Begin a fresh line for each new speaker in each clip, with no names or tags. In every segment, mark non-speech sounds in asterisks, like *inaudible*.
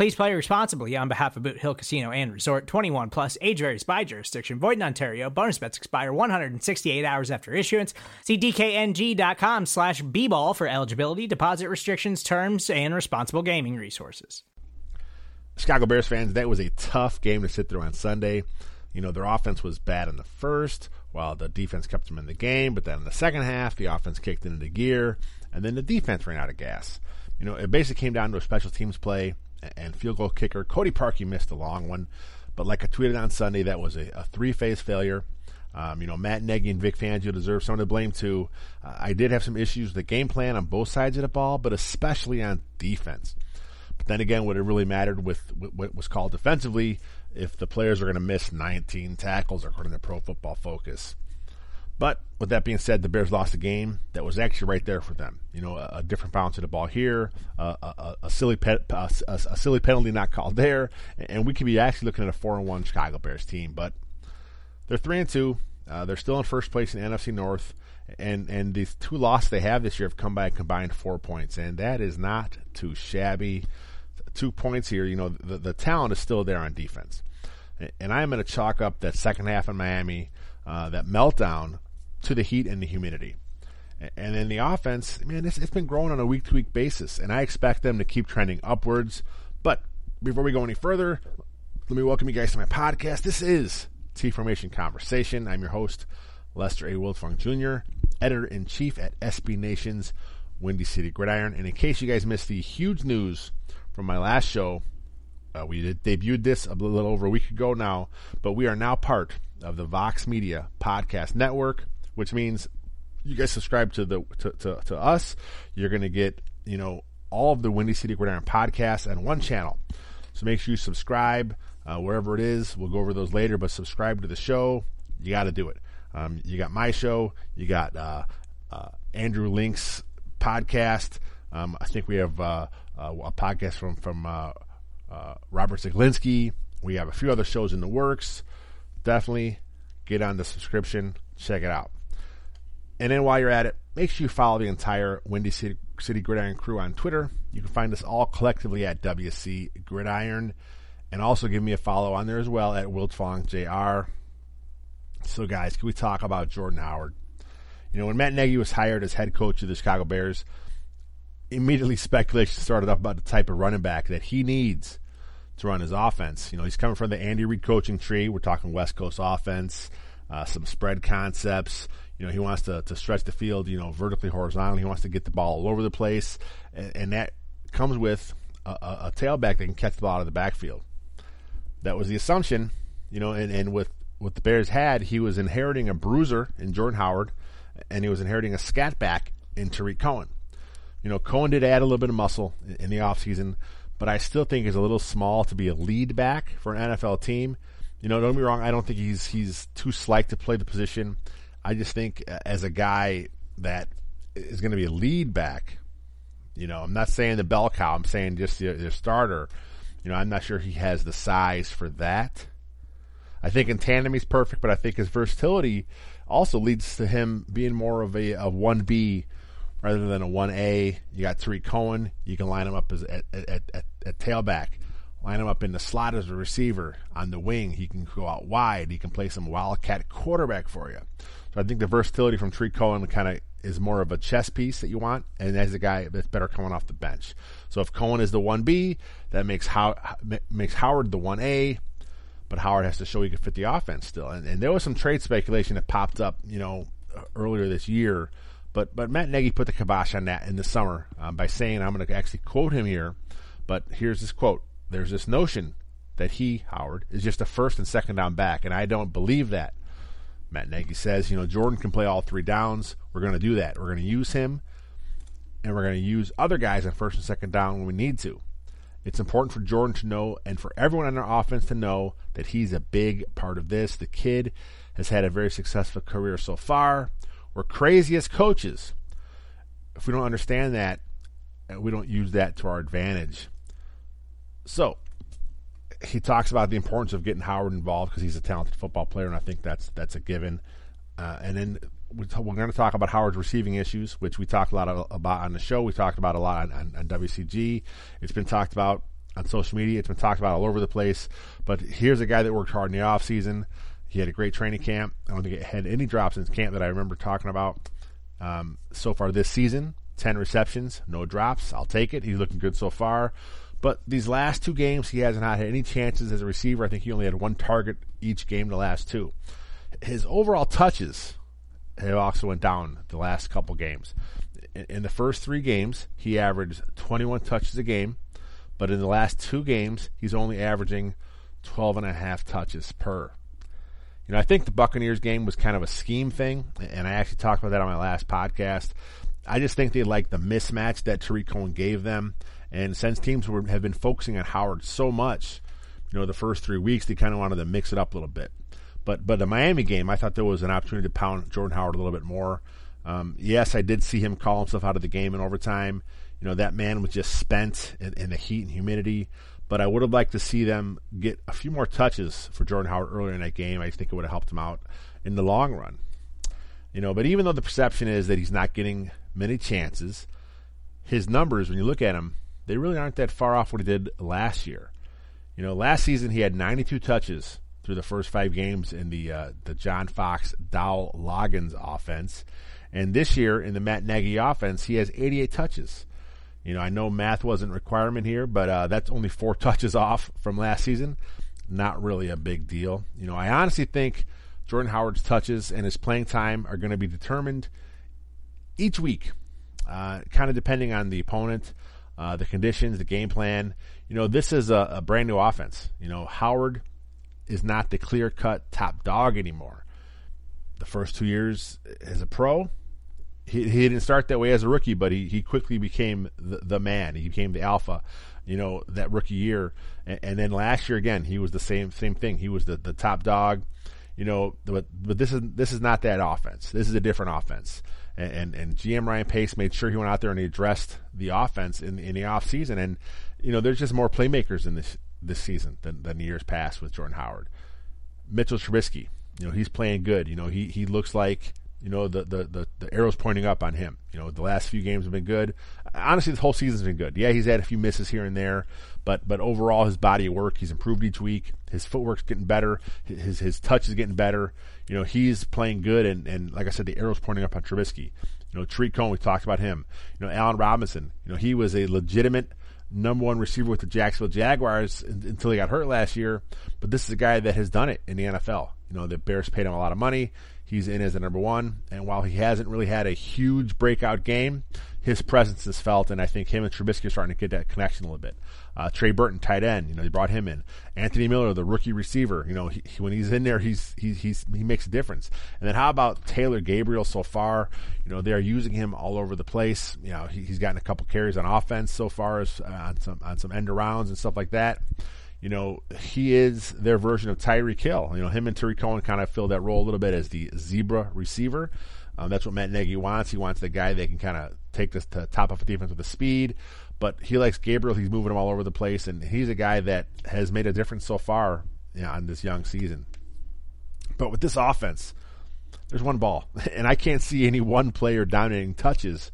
Please play responsibly on behalf of Boot Hill Casino and Resort 21 plus age varies by jurisdiction. Void in Ontario. Bonus bets expire 168 hours after issuance. See DKNG.com slash B ball for eligibility, deposit restrictions, terms, and responsible gaming resources.
Chicago Bears fans, that was a tough game to sit through on Sunday. You know, their offense was bad in the first, while the defense kept them in the game. But then in the second half, the offense kicked into gear, and then the defense ran out of gas. You know, it basically came down to a special teams play and field goal kicker. Cody Parkey missed a long one, but like I tweeted on Sunday, that was a, a three phase failure. Um, you know, Matt Nagy and Vic Fangio deserve some of the blame too. Uh, I did have some issues with the game plan on both sides of the ball, but especially on defense. But then again, what it really mattered with what was called defensively, if the players are going to miss 19 tackles according to Pro Football Focus. But with that being said, the Bears lost a game that was actually right there for them. You know, a, a different bounce of the ball here, uh, a, a, silly a, a, silly penalty not called there, and we could be actually looking at a four and one Chicago Bears team. But they're three and two. Uh, they're still in first place in NFC North, and and these two losses they have this year have come by a combined four points, and that is not too shabby. Two points here. You know, the the talent is still there on defense, and I'm going to chalk up that second half in Miami, uh, that meltdown to the heat and the humidity. And then the offense, man, it's, it's been growing on a week to week basis, and I expect them to keep trending upwards. But before we go any further, let me welcome you guys to my podcast. This is T Formation Conversation. I'm your host, Lester A. Wiltfong Jr., editor in chief at SB Nation's Windy City Gridiron. And in case you guys missed the huge news from my last show, uh, we did, debuted this a little over a week ago now, but we are now part of the Vox Media Podcast Network which means you guys subscribe to the to, to, to us. You're going to get you know all of the Windy City Gridiron podcasts on one channel. So make sure you subscribe uh, wherever it is. We'll go over those later, but subscribe to the show. You got to do it. Um, you got my show. You got uh, uh, Andrew Link's podcast. Um, I think we have uh, uh, a podcast from from uh, Robert Zeglinski. We have a few other shows in the works. Definitely get on the subscription. Check it out. And then while you're at it, make sure you follow the entire Windy City, City Gridiron crew on Twitter. You can find us all collectively at WC Gridiron. And also give me a follow on there as well at Wiltfong JR. So, guys, can we talk about Jordan Howard? You know, when Matt Nagy was hired as head coach of the Chicago Bears, immediately speculation started up about the type of running back that he needs to run his offense. You know, he's coming from the Andy Reid coaching tree. We're talking West Coast offense, uh, some spread concepts. You know, he wants to, to stretch the field, you know, vertically, horizontally. He wants to get the ball all over the place. And, and that comes with a, a, tailback that can catch the ball out of the backfield. That was the assumption, you know, and, and with what the Bears had, he was inheriting a bruiser in Jordan Howard, and he was inheriting a scat back in Tarik Cohen. You know, Cohen did add a little bit of muscle in, in the offseason, but I still think he's a little small to be a lead back for an NFL team. You know, don't be wrong. I don't think he's he's too slight to play the position. I just think uh, as a guy that is going to be a lead back, you know, I'm not saying the bell cow. I'm saying just the, the starter. You know, I'm not sure he has the size for that. I think in tandem he's perfect, but I think his versatility also leads to him being more of a, a 1B rather than a 1A. You got Tarik Cohen. You can line him up as at, at, at, at tailback. Line him up in the slot as a receiver. On the wing, he can go out wide. He can play some wildcat quarterback for you. So I think the versatility from Tarik Cohen kind of is more of a chess piece that you want, and as a guy that's better coming off the bench. So if Cohen is the one B, that makes How- makes Howard the one A, but Howard has to show he can fit the offense still. And, and there was some trade speculation that popped up, you know, earlier this year But but Matt Nagy put the kibosh on that in the summer um, by saying, I'm going to actually quote him here, but here's this quote. There's this notion that he, Howard, is just a first and second down back, and I don't believe that. Matt Nagy says, you know, Jordan can play all three downs. We're going to do that. We're going to use him, and we're going to use other guys on first and second down when we need to. It's important for Jordan to know and for everyone on our offense to know that he's a big part of this. The kid has had a very successful career so far. We're crazy as coaches. If we don't understand that, uh, we don't use that to our advantage. So, he talks about the importance of getting Howard involved because he's a talented football player, and I think that's that's a given. Uh, and then we're going to talk about Howard's receiving issues, which we talked a lot about on the show. We talked about a lot on, on, on WCG. It's been talked about on social media. It's been talked about all over the place. But here's a guy that worked hard in the off season. He had a great training camp. I don't think he had any drops in camp that I remember talking about um, so far this season. 10 receptions, no drops. I'll take it. He's looking good so far. But these last two games, he hasn't had any chances as a receiver. I think he only had one target each game the last two. His overall touches have also went down the last couple games. In, the first three games, he averaged 21 touches a game, but in the last two games, he's only averaging 12 and a half touches per. You know, I think the Buccaneers game was kind of a scheme thing, and I actually talked about that on my last podcast. I just think they like the mismatch that Tarik Cohen gave them, and since teams were, have been focusing on Howard so much, you know, the first three weeks, they kind of wanted to mix it up a little bit. But but the Miami game, I thought there was an opportunity to pound Jordan Howard a little bit more. Um, yes, I did see him call himself out of the game in overtime. You know, that man was just spent in, in the heat and humidity but I would have liked to see them get a few more touches for Jordan Howard earlier in that game. I think it would have helped him out in the long run. You know, but even though the perception is that he's not getting many chances, his numbers, when you look at them, they really aren't that far off what he did last year. You know, last season he had 92 touches through the first five games in the uh, the John Fox Dowell Loggains offense, and this year in the Matt Nagy offense he has 88 touches. You know, I know math wasn't requirement here, but uh, that's only four *laughs* touches off from last season. Not really a big deal. You know, I honestly think Jordan Howard's touches and his playing time are going to be determined each week, uh, kind of depending on the opponent, uh, the conditions, the game plan. You know, this is a, a brand new offense. You know, Howard is not the clear cut top dog anymore. The first two years as a pro, he, he didn't start that way as a rookie, but he, he quickly became the, the man. He became the alpha, you know, that rookie year. And, and, then last year again, he was the same same thing. He was the, the top dog, you know. But but this is this is not that offense. This is a different offense. And, and, and GM Ryan Pace made sure he went out there and he addressed the offense in in the off season. And you know, there's just more playmakers in this this season than than years past with Jordan Howard. Mitchell Trubisky, you know, he's playing good. You know, he he looks like you know, the, the, the, the arrow's pointing up on him. You know, the last few games have been good. Honestly, this whole season's been good. Yeah, he's had a few misses here and there, but but overall, his body of work, he's improved each week. His footwork's getting better. His his touch is getting better. You know, he's playing good, and, and like I said, the arrow's pointing up on Trubisky. You know, Tarik Cohen, we talked about him. You know, Allen Robinson. You know, he was a legitimate number one receiver with the Jacksonville Jaguars until he got hurt last year. But this is a guy that has done it in the NFL. You know, the Bears paid him a lot of money. He's in as the number one. And while he hasn't really had a huge breakout game, his presence is felt. And I think him and Trubisky are starting to get that connection a little bit. Uh, Trey Burton, tight end, you know, they brought him in. Anthony Miller, the rookie receiver, you know, he, when he's in there, he's, he's, he's, he makes a difference. And then how about Taylor Gabriel so far? You know, they're using him all over the place. You know, he, he's gotten a couple carries on offense so far as uh, on some, on some end arounds and stuff like that you know, he is their version of Tyreek Hill. You know, him and Tarik Cohen kind of fill that role a little bit as the zebra receiver. Um, that's what Matt Nagy wants. He wants the guy that can kind of take this to top off a defense with the speed. But he likes Gabriel. He's moving him all over the place, and he's a guy that has made a difference so far you know, on this young season. But with this offense, there's one ball, *laughs* and I can't see any one player dominating touches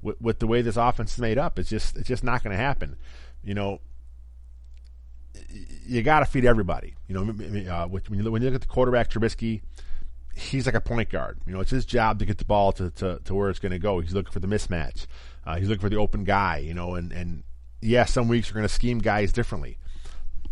with, with the way this offense is made up. It's just it's just not going to happen. You know, you got to feed everybody. You know, uh, when you when you look at the quarterback Trubisky, he's like a point guard. You know, it's his job to get the ball to to, to where it's going to go. He's looking for the mismatch. Uh, he's looking for the open guy. You know, and and yeah, some weeks are going to scheme guys differently.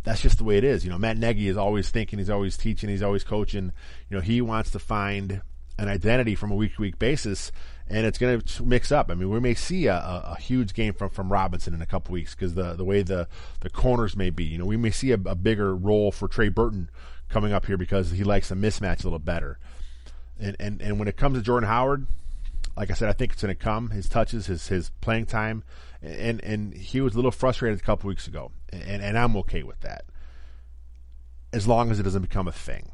That's just the way it is. You know, Matt Nagy is always thinking, he's always teaching, he's always coaching. You know, he wants to find an identity from a week to week basis, and it's going to mix up. I mean, we may see a, a, huge game from, from Robinson in a couple weeks because the the way the the corners may be. You know, we may see a, a bigger role for Trey Burton coming up here because he likes the mismatch a little better. And and and when it comes to Jordan Howard, like I said, I think it's going to come. His touches, his his playing time, and and he was a little frustrated a couple weeks ago, and and I'm okay with that, as long as it doesn't become a thing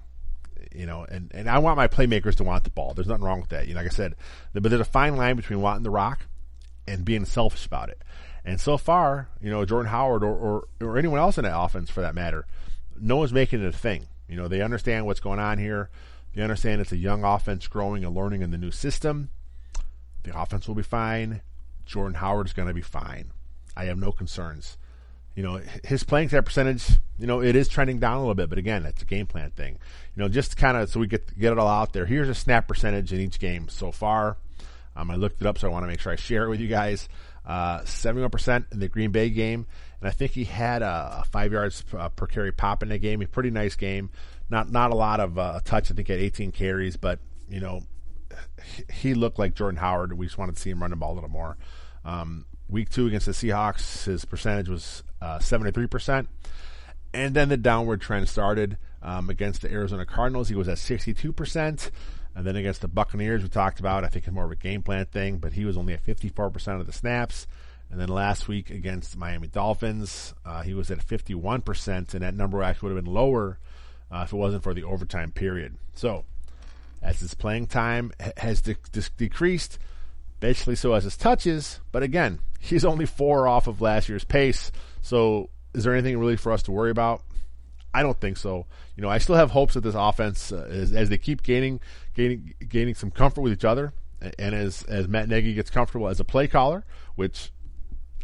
you know, and, and I want my playmakers to want the ball. There's nothing wrong with that. You know, like I said, but there's a fine line between wanting the rock and being selfish about it. And so far, you know, Jordan Howard or, or, or anyone else in that offense for that matter, no one's making it a thing. You know, they understand what's going on here. They understand it's a young offense growing and learning in the new system. The offense will be fine. Jordan Howard is going to be fine. I have no concerns you know, his playing time percentage, you know, it is trending down a little bit, but again, it's a game plan thing. You know, just kind of so we get get it all out there. Here's a snap percentage in each game so far. Um, I looked it up, so I want to make sure I share it with you guys. Uh, 71% in the Green Bay game, and I think he had a, a five yards uh, per carry pop in that game. A pretty nice game. Not not a lot of uh, touch. I think he had 18 carries, but you know, he looked like Jordan Howard. We just wanted to see him run the ball a little more. Um, week two against the Seahawks, his percentage was uh, 73%. And then the downward trend started um, against the Arizona Cardinals. He was at 62%. And then against the Buccaneers, we talked about, I think it's more of a game plan thing, but he was only at 54% of the snaps. And then last week against the Miami Dolphins, uh, he was at 51%, and that number actually would have been lower uh, if it wasn't for the overtime period. So, as his playing time has de- de- decreased, basically so as his touches, but again, he's only four off of last year's pace. So is there anything really for us to worry about? I don't think so. You know, I still have hopes that this offense, uh, as, as they keep gaining, gaining, gaining some comfort with each other, and as as Matt Nagy gets comfortable as a play caller, which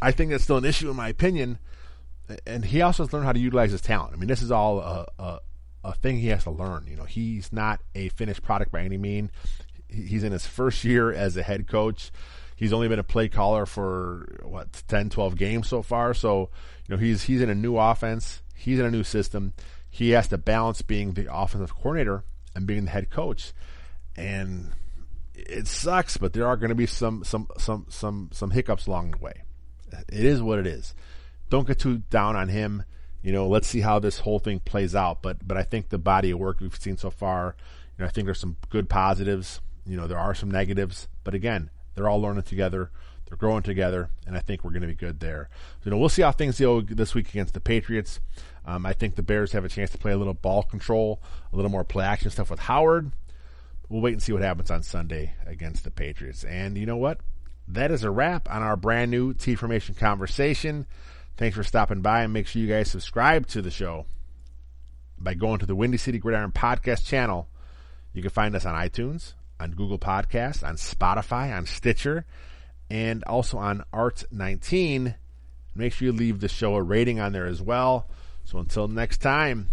I think that's still an issue in my opinion. And he also has learned how to utilize his talent. I mean, this is all a, a, a thing he has to learn. You know, he's not a finished product by any mean. He's in his first year as a head coach. He's only been a play caller for what 10, 12 games so far. So you know he's he's in a new offense. He's in a new system. He has to balance being the offensive coordinator and being the head coach. And it sucks, but there are going to be some some some some some hiccups along the way. It is what it is. Don't get too down on him. You know, let's see how this whole thing plays out. But but I think the body of work we've seen so far, you know, I think there's some good positives. You know, there are some negatives, but again, they're all learning together. They're growing together, and I think we're going to be good there. You know, we'll see how things go this week against the Patriots. Um, I think the Bears have a chance to play a little ball control, a little more play action stuff with Howard. We'll wait and see what happens on Sunday against the Patriots. And you know what? That is a wrap on our brand new T Formation conversation. Thanks for stopping by, and make sure you guys subscribe to the show by going to the Windy City Gridiron Podcast channel. You can find us on iTunes, on Google Podcasts, on Spotify, on Stitcher, and also on Art19. Make sure you leave the show a rating on there as well. So until next time,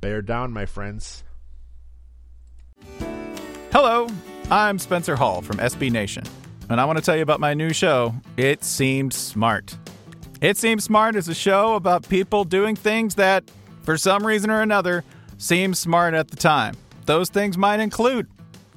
bear down, my friends.
Hello, I'm Spencer Hall from SB Nation, and I want to tell you about my new show, It Seemed Smart. It Seems Smart is a show about people doing things that, for some reason or another, seem smart at the time. Those things might include